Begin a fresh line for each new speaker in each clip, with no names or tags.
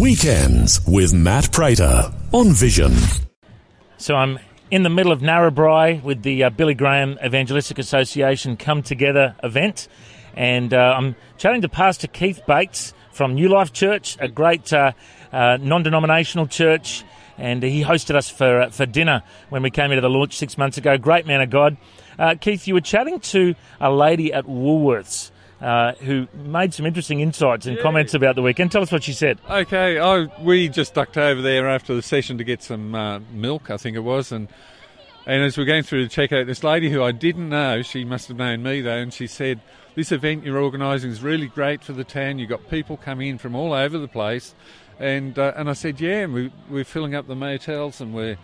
Weekends with Matt Prater on Vision.
So I'm in the middle of Narrabri with the uh, Billy Graham Evangelistic Association Come Together event, and uh, I'm chatting to Pastor Keith Bates from New Life Church, a great uh, uh non-denominational church, and he hosted us for uh, for dinner when we came into the launch six months ago. Great man of God, uh, Keith. You were chatting to a lady at Woolworths uh, who made some interesting insights and yeah. comments about the weekend. Tell us what she said.
Okay, I, we just ducked over there after the session to get some uh, milk, I think it was, and and as we're going through the checkout, this lady who I didn't know, she must have known me though, and she said, "This event you're organising is really great for the town. You've got people coming in from all over the place." And uh, and I said, yeah, we, we're filling up the motels and we're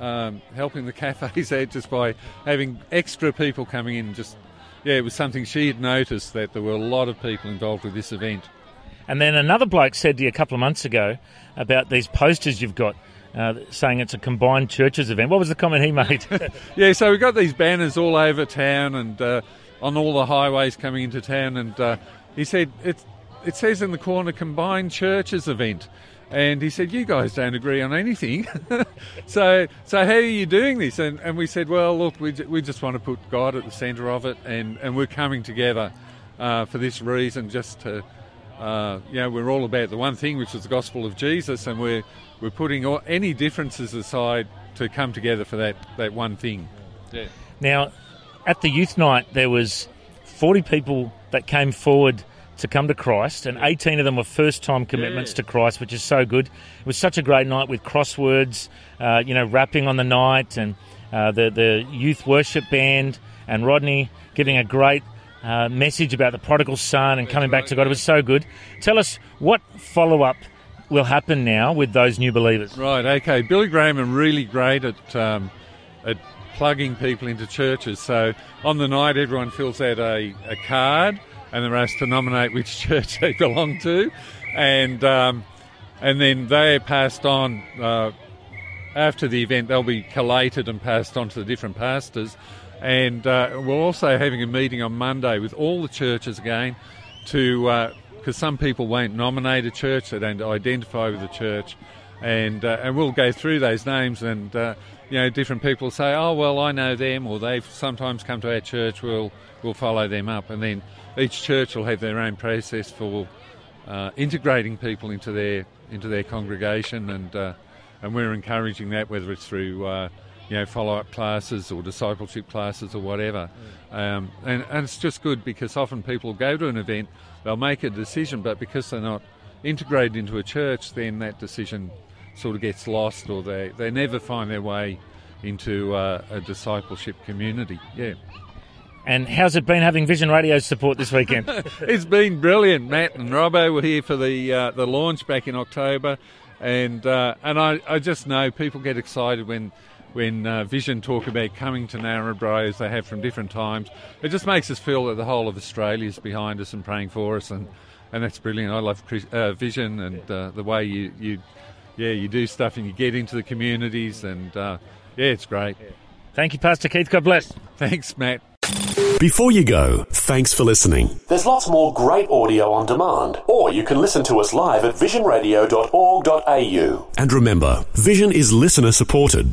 um, helping the cafes out just by having extra people coming in just yeah, it was something she had noticed that there were a lot of people involved with this event.
And then another bloke said to you a couple of months ago about these posters you've got. Uh, saying it's a combined churches event. What was the comment he made?
yeah, so we've got these banners all over town and uh, on all the highways coming into town, and uh, he said it, it says in the corner combined churches event. And he said, "You guys don't agree on anything, so so how are you doing this?" And, and we said, "Well, look, we, we just want to put God at the centre of it, and, and we're coming together uh, for this reason, just to, uh, you know, we're all about the one thing, which is the gospel of Jesus, and we're we're putting all, any differences aside to come together for that that one thing."
Yeah. Now, at the youth night, there was forty people that came forward to come to Christ, and 18 of them were first time commitments yeah. to Christ, which is so good. It was such a great night with crosswords, uh, you know, rapping on the night, and uh, the, the youth worship band, and Rodney giving a great uh, message about the prodigal son and coming back to God. It was so good. Tell us what follow up will happen now with those new believers.
Right, okay. Billy Graham are really great at, um, at plugging people into churches. So on the night, everyone fills out a, a card and they're asked to nominate which church they belong to, and um, and then they are passed on. Uh, after the event, they'll be collated and passed on to the different pastors. And uh, we're also having a meeting on Monday with all the churches again to, because uh, some people won't nominate a church, they don't identify with the church. And, uh, and we'll go through those names and, uh, you know, different people say, oh, well, I know them, or they've sometimes come to our church, we'll, we'll follow them up. And then each church will have their own process for uh, integrating people into their into their congregation, and uh, and we're encouraging that whether it's through uh, you know follow up classes or discipleship classes or whatever. Um, and, and it's just good because often people go to an event, they'll make a decision, but because they're not integrated into a church, then that decision sort of gets lost, or they they never find their way into uh, a discipleship community. Yeah.
And how's it been having Vision Radio support this weekend?
it's been brilliant. Matt and Robbo were here for the uh, the launch back in October, and uh, and I, I just know people get excited when when uh, Vision talk about coming to Narrabri as they have from different times. It just makes us feel that the whole of Australia is behind us and praying for us, and, and that's brilliant. I love uh, Vision and uh, the way you, you yeah you do stuff and you get into the communities, and uh, yeah, it's great.
Thank you, Pastor Keith. God bless.
Thanks, Matt.
Before you go, thanks for listening.
There's lots more great audio on demand, or you can listen to us live at visionradio.org.au.
And remember, Vision is listener supported.